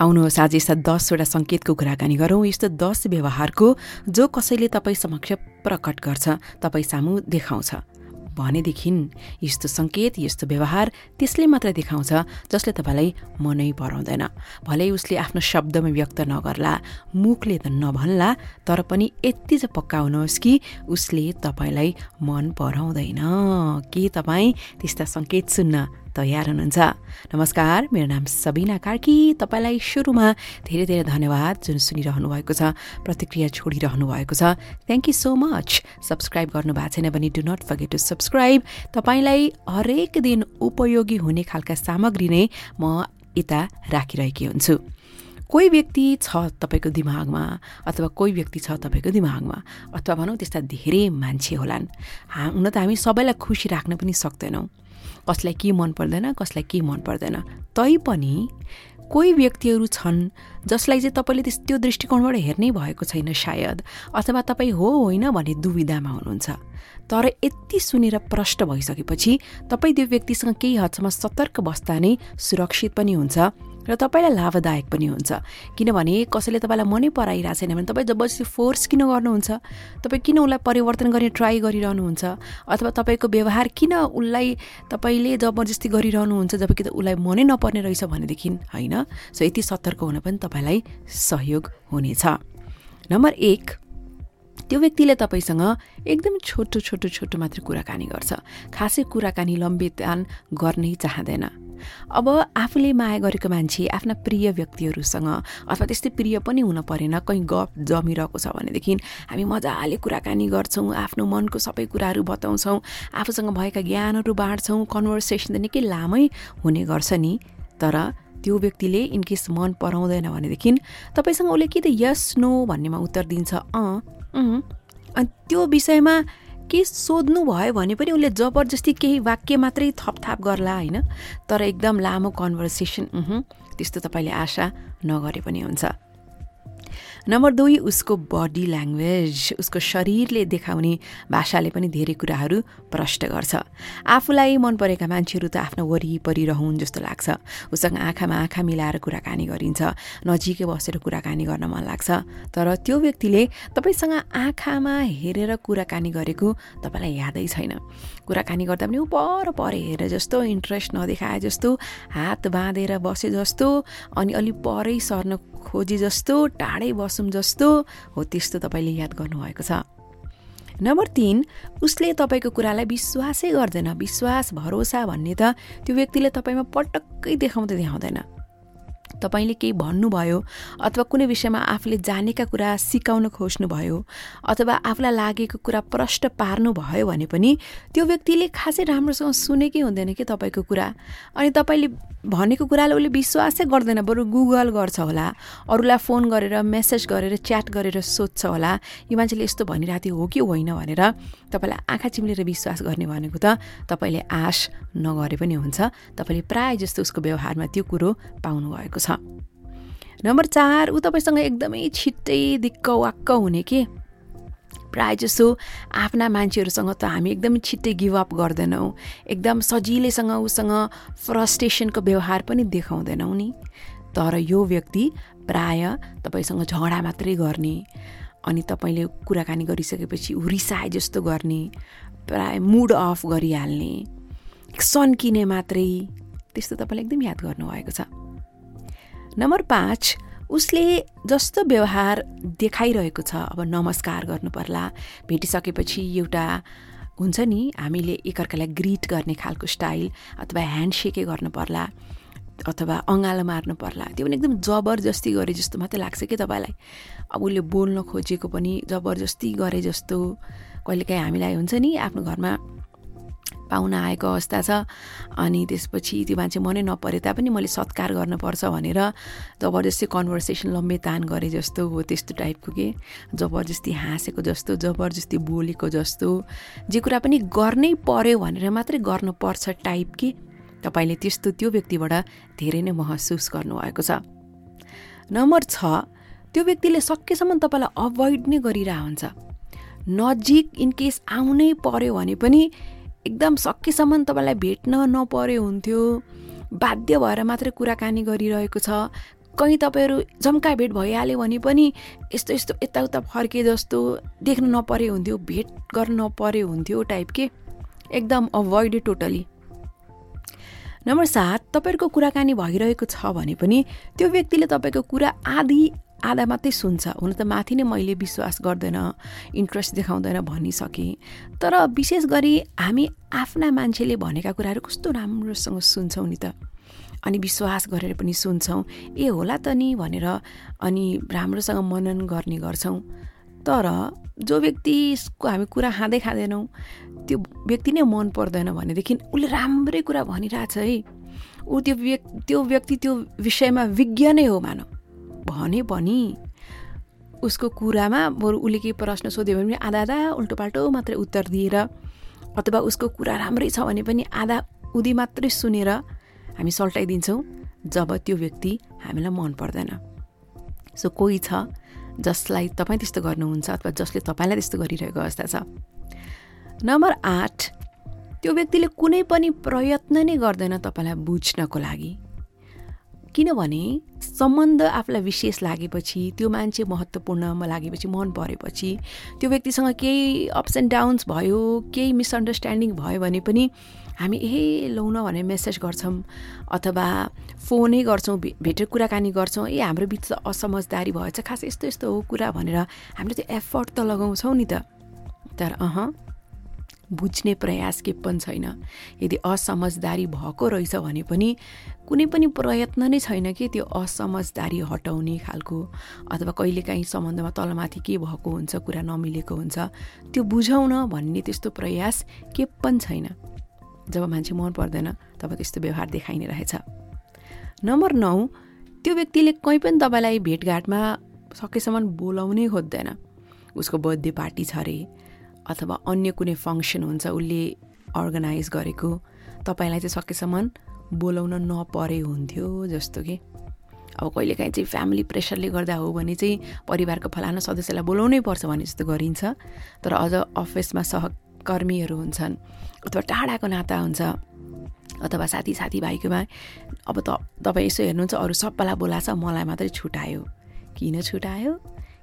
आउनुहोस् आज यस्ता दसवटा सङ्केतको कुराकानी गरौँ। यस्तो दस व्यवहारको जो कसैले तपाईँ समक्ष प्रकट गर्छ तपाईँ सामु देखाउँछ। भनेदेखि यस्तो सङ्केत यस्तो व्यवहार त्यसले मात्र देखाउँछ जसले तपाईँलाई मनै पराउँदैन। भलै उसले आफ्नो शब्दमा व्यक्त नगर्ला मुखले त नभन्ला तर पनि यति चाहिँ पक्का हुनुहोस् कि उसले तपाईँलाई मन पराउँदैन। के तपाईँ त्यस्ता सङ्केत सुन्न तयार हुनुहुन्छ। नमस्कार मेरो नाम सबिना कार्की। तपाईँलाई सुरुमा धेरै धेरै धन्यवाद जुन सुनिरहनु भएको छ प्रतिक्रिया छोडिरहनु भएको छ। Thank you so much subscribe गर्नु भएको छैन भने do not forget to subscribe तपाईँलाई हरेक दिन उपयोगी हुने खालका सामग्री नै म यता राखिरहेकी हुन्छु। कोही व्यक्ति छ तपाईँको दिमागमा अथवा कोही व्यक्ति छ तपाईँको दिमागमा अथवा भनौँ त्यस्ता धेरै मान्छे होलान्। हा हुन त हामी सबैलाई खुसी राख्न पनि सक्दैनौँ। कसलाई के मन पर्दैन कसलाई के मन पर्दैन। तैपनि कोही व्यक्तिहरू छन् जसलाई चाहिँ तपाईँले त्यस त्यो दृष्टिकोणबाट हेर्नै भएको छैन सायद अथवा तपाईँ हो होइन भन्ने दुविधामा हुनुहुन्छ। तर यति सुनेर प्रष्ट भइसकेपछि तपाईँ त्यो व्यक्तिसँग केही हदसम्म सतर्क बस्दा नै सुरक्षित पनि हुन्छ। र तपाईँलाई लाभदायक पनि हुन्छ। किनभने कसैले तपाईँलाई मनै पराइरहेको छैन भने तपाईँ जबरजस्ती फोर्स किन गर्नुहुन्छ तपाईँ किन उसलाई परिवर्तन गर्ने ट्राई गरिरहनुहुन्छ अथवा तपाईँको व्यवहार किन उसलाई तपाईँले जबरजस्ती गरिरहनुहुन्छ जबकि त उसलाई मनै नपर्ने रहेछ भनेदेखि होइन? सो यति सतर्क हुन पनि तपाईँलाई सहयोग हुनेछ। नम्बर एक त्यो व्यक्तिले तपाईँसँग एकदम छोटो छोटो छोटो मात्र कुराकानी गर्छ। खासै कुराकानी लम्बितान गर्नै चाहँदैन। अब आफूले माया गरेको मान्छे आफ्ना प्रिय व्यक्तिहरूसँग अथवा त्यस्तै प्रिय पनि हुन परेन कहीँ गफ जमिरहेको छ भनेदेखि हामी मजाले कुराकानी गर्छौँ आफ्नो मनको सबै कुराहरू बताउँछौँ आफूसँग भएका ज्ञानहरू बाँड्छौँ कन्भर्सेसन त निकै लामै हुने गर्छ नि। तर त्यो व्यक्तिले इनकेस मन पराउँदैन भनेदेखि तपाईँसँग उसले के त यस नो भन्नेमा उत्तर दिन्छ अँ अनि त्यो विषयमा के सोध्नु भयो भने पनि उसले जबरजस्ती केही वाक्य मात्रै थपथाप गर्ला होइन। तर एकदम लामो कन्भर्सेसन त्यस्तो तपाईँले आशा नगरे पनि हुन्छ। नम्बर दुई उसको बडी ल्याङ्ग्वेज उसको शरीरले देखाउने भाषाले पनि धेरै कुराहरू प्रष्ट गर्छ। आफूलाई मन परेका मान्छेहरू त आफ्नो वरिपरि रहन् जस्तो लाग्छ। उसँग आँखामा आँखा मिलाएर कुराकानी गरिन्छ। नजिकै बसेर कुराकानी गर्न मन लाग्छ। तर त्यो व्यक्तिले तपाईँसँग आँखामा हेरेर कुराकानी गरेको तपाईँलाई यादै छैन। कुराकानी गर्दा पनि ऊ पर पर हेरे जस्तो इन्ट्रेस्ट नदेखाए जस्तो हात बाँधेर बसे जस्तो अनि अलिक परै सर्न खोजी जस्तो टाढै बसौँ जस्तो हो त्यस्तो तपाईँले याद गर्नुभएको छ। नम्बर तिन उसले तपाईँको कुरालाई विश्वासै गर्दैन। विश्वास भरोसा भन्ने त त्यो व्यक्तिले तपाईँमा पटक्कै देखाउँदै देखाउँदैन। तपाईँले केही भन्नुभयो अथवा कुनै विषयमा आफूले जानेका कुरा सिकाउन खोज्नुभयो अथवा आफूलाई लागेको कुरा प्रष्ट पार्नुभयो भने पनि त्यो व्यक्तिले खासै राम्रोसँग सुनेकै हुँदैन कि तपाईँको कुरा। अनि तपाईँले भनेको कुरालाई उसले विश्वासै गर्दैन बरु गुगल गर्छ होला अरूलाई फोन गरेर मेसेज गरेर च्याट गरेर सोध्छ होला। यो मान्छेले यस्तो भनिरहेको थियो हो कि होइन भनेर तपाईँलाई आँखा चिम्लेर विश्वास गर्ने भनेको त तपाईँले आश नगरे पनि हुन्छ। तपाईँले प्रायः जस्तो उसको व्यवहारमा त्यो कुरो पाउनुभएको छ। नम्बर चार ऊ तपाईँसँग एकदमै छिट्टै दिक्क वाक्क हुने के? प्रायः जसो आफ्ना मान्छेहरूसँग त हामी एकदमै छिट्टै गिभअप गर्दैनौँ। एकदम सजिलैसँग उसँग फ्रस्ट्रेसनको व्यवहार पनि देखाउँदैनौँ नि। तर यो व्यक्ति प्राय तपाईँसँग झगडा मात्रै गर्ने अनि तपाईँले कुराकानी गरिसकेपछि ऊ रिसाए जस्तो गर्ने प्राय मुड अफ गरिहाल्ने सन्किने मात्रै त्यस्तो तपाईँले एकदम याद गर्नुभएको छ। नम्बर पाँच उसले जस्तो व्यवहार देखाइरहेको छ अब नमस्कार गर्नु पर्ला भेटिसकेपछि एउटा हुन्छ नि हामीले एकअर्कालाई ग्रिट गर्ने खालको स्टाइल अथवा ह्यान्डसेकै गर्नु पर्ला अथवा अँगालो मार्नु पर्ला त्यो पनि एकदम जबरजस्ती गरे जस्तो मात्रै लाग्छ कि तपाईँलाई? अब उसले बोल्न खोजेको पनि जबरजस्ती गरे जस्तो कहिलेकाहीँ हामीलाई हुन्छ नि आफ्नो घरमा पाहुना आएको अवस्था छ। अनि त्यसपछि त्यो मान्छे मनै नपरे तापनि मैले सत्कार गर्नुपर्छ भनेर जबरजस्ती कन्भर्सेसन लम्बे तान गरे जस्तो हो त्यस्तो टाइपको के जबरजस्ती हाँसेको जस्तो जबरजस्ती बोलेको जस्तो जे कुरा पनि गर्नै पर्यो भनेर मात्रै गर्नुपर्छ टाइप के? तपाईँले त्यस्तो त्यो व्यक्तिबाट धेरै नै महसुस गर्नुभएको छ। नम्बर छ त्यो व्यक्तिले सकेसम्म तपाईँलाई अभोइड नै गरिरह हुन्छ नजिक इनकेस आउनै पर्यो भने पनि एकदम सकेसम्म तपाईँलाई भेट्न नपऱ्यो हुन्थ्यो। बाध्य भएर मात्रै कुराकानी गरिरहेको छ। कहीँ तपाईँहरू जम्का भेट भइहाल्यो भने पनि यस्तो यस्तो यताउता फर्के जस्तो देख्नु नपरे हुन्थ्यो भेट गर्नु नपरे हुन्थ्यो टाइप के। एकदम अभोइड टोटली नम्बर सात तपाईँहरूको कुराकानी भइरहेको छ भने पनि त्यो व्यक्तिले तपाईँको कुरा आधी आधा मात्रै सुन्छ। हुन त माथि नै मैले विश्वास गर्दैन इन्ट्रेस्ट देखाउँदैन भनिसकेँ। तर विशेष गरी हामी आफ्ना मान्छेले भनेका कुराहरू कस्तो राम्रोसँग सुन्छौँ नि त। अनि विश्वास गरेर पनि सुन्छौँ ए होला त नि भनेर अनि राम्रोसँग मनन गर्ने गर्छौँ। तर जो व्यक्तिको हामी कुरा खाँदै खाँदैनौँ त्यो व्यक्ति नै मन पर्दैन भनेदेखि उसले राम्रै कुरा भनिरहेछ है। ऊ त्यो व्यक् त्यो व्यक्ति त्यो विषयमा विज्ञ नै हो मानव। भने पनि उसको कुरामा बरु उसले केही प्रश्न सोध्यो भने पनि आधा आधा उल्टो पाल्टो मात्रै उत्तर दिएर अथवा उसको कुरा राम्रै छ भने पनि आधा उदी मात्रै सुनेर हामी सल्टाइदिन्छौँ जब त्यो व्यक्ति हामीलाई मन पर्दैन। सो कोही छ जसलाई तपाईँ त्यस्तो गर्नुहुन्छ अथवा जसले तपाईँलाई त्यस्तो गरिरहेको अवस्था छ। नम्बर आठ त्यो व्यक्तिले कुनै पनि प्रयत्न नै गर्दैन तपाईँलाई बुझ्नको लागि। किनभने सम्बन्ध आफूलाई विशेष लागेपछि त्यो मान्छे महत्त्वपूर्णमा लागेपछि मन परेपछि त्यो व्यक्तिसँग केही अप्स एन्ड डाउन्स भयो केही मिसअन्डरस्ट्यान्डिङ भयो भने पनि हामी ए लौ न भनेर मेसेज गर्छौँ अथवा फोनै गर्छौँ भेटेर कुराकानी गर्छौँ ए हाम्रो बिच असमझदारी भएछ खास यस्तो यस्तो हो कुरा भनेर हामीले त्यो एफर्ट त लगाउँछौँ नि त। तर अह बुझ्ने प्रयास के पनि छैन। यदि असमझदारी भएको रहेछ भने पनि कुनै पनि प्रयत्न नै छैन कि त्यो असमझदारी हटाउने खालको। अथवा कहिलेकाहीँ सम्बन्धमा तलमाथि के भएको हुन्छ कुरा नमिलेको हुन्छ त्यो बुझाउन भन्ने त्यस्तो प्रयास के पनि छैन। जब मान्छे मन पर्दैन तब त्यस्तो व्यवहार देखाइने रहेछ। नम्बर नौ त्यो व्यक्तिले कहीँ पनि तपाईँलाई भेटघाटमा सकेसम्म बोलाउनै खोज्दैन। उसको बर्थडे पार्टी छ अरे। अथवा अन्य कुनै फङ्सन हुन्छ उसले अर्गनाइज गरेको तपाईँलाई चाहिँ सकेसम्म बोलाउन नपरे हुन्थ्यो जस्तो कि। अब कहिलेकाहीँ चाहिँ फ्यामिली प्रेसरले गर्दा हो भने चाहिँ परिवारको फलाना सदस्यलाई बोलाउनै पर्छ भने जस्तो गरिन्छ। तर अझ अफिसमा सहकर्मीहरू हुन्छन् अथवा टाढाको नाता हुन्छ अथवा साथी साथीभाइकोमा अब त तपाईँ यसो हेर्नुहुन्छ अरू सबैलाई बोलाछ मलाई मात्रै छुटायो। किन छुटायो?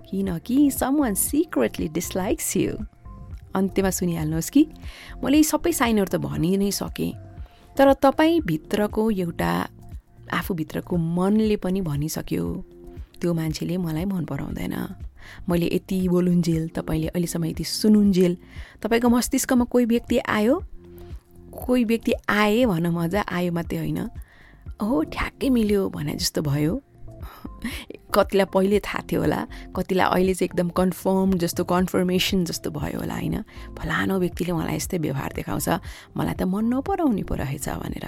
किनकि someone secretly dislikes you अन्त्यमा सुनिहाल्नुहोस् कि। मैले सबै साइनहरू त भनि नै सकेँ तर तपाईँभित्रको एउटा आफूभित्रको मनले पनि भनिसक्यो त्यो मान्छेले मलाई मन पराउँदैन। मैले यति बोलुन्जेल तपाईँले अहिलेसम्म यति सुनुन्जेल तपाईँको मस्तिष्कमा कोही व्यक्ति आयो? कोही व्यक्ति आए भन मजा आयो मात्रै होइन। हो ठ्याक्कै मिल्यो भने जस्तो भयो। कतिलाई पहिले थाहा थियो होला कतिलाई अहिले चाहिँ एकदम कन्फर्म जस्तो कन्फर्मेसन जस्तो भयो होला होइन? फलानो व्यक्तिले मलाई यस्तै व्यवहार देखाउँछ मलाई त मन नपराउने पो रहेछ भनेर।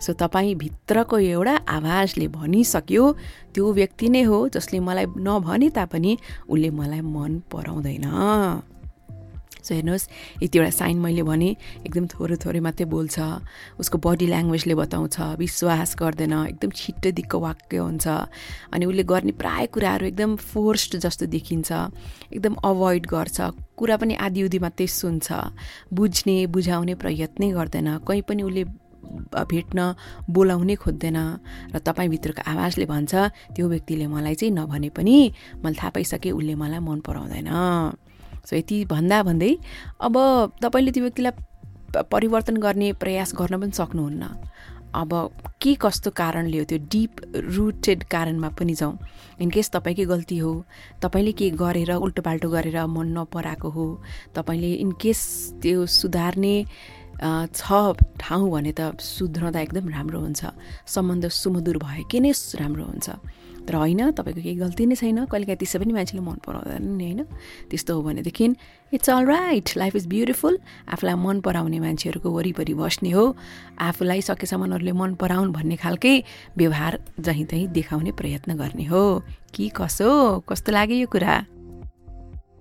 सो तपाईँभित्रको एउटा आवाजले भनिसक्यो त्यो व्यक्ति नै हो जसले मलाई नभने तापनि उसले मलाई मन पराउँदैन। सो हेर्नुहोस्। यतिवटा साइन मैले भने एकदम थोरै थोरै मात्रै बोल्छ। उसको बडी ल्याङ्ग्वेजले बताउँछ विश्वास गर्दैन एकदम छिट्टो दिक्क वाक्य हुन्छ। अनि उसले गर्ने प्राय कुराहरू एकदम फोर्स्ड जस्तो देखिन्छ एकदम अभोइड गर्छ कुरा पनि आदि उदी मात्रै सुन्छ। बुझ्ने बुझाउने प्रयत्नै गर्दैन कहीँ पनि उसले भेट्न बोलाउनै खोज्दैन। र तपाईँभित्रको आवाजले भन्छ त्यो व्यक्तिले मलाई चाहिँ नभने पनि मैले थाहा पाइसकेँ उसले मलाई मन पराउँदैन। सो यति भन्दा भन्दै अब तपाईँले त्यो व्यक्तिलाई परिवर्तन गर्ने प्रयास गर्न पनि सक्नुहुन्न। अब के कस्तो कारणले हो त्यो डिप रुटेड कारणमा पनि जाउँ। इनकेस तपाईँकै गल्ती हो तपाईँले के गरेर उल्टो पाल्टो गरेर मन नपराएको हो तपाईँले इनकेस त्यो सुधार्ने छ ठाउँ भने त सुध्रदा एकदम राम्रो हुन्छ। सम्बन्ध सुमधुर भएकै नै राम्रो हुन्छ। तर होइन तपाईँको केही गल्ती नै छैन। कहिलेकाहीँ त्यसै पनि मान्छेले मन पराउँदैन नि होइन। त्यस्तो हो भनेदेखि it's all right life is beautiful आफूलाई मन पराउने मान्छेहरूको वरिपरि बस्ने हो। आफूलाई सकेसम्महरूले मन पराउन् भन्ने खालकै व्यवहार जहीँ तहीँ देखाउने प्रयत्न गर्ने हो। कि कसो? कस्तो लाग्यो यो कुरा?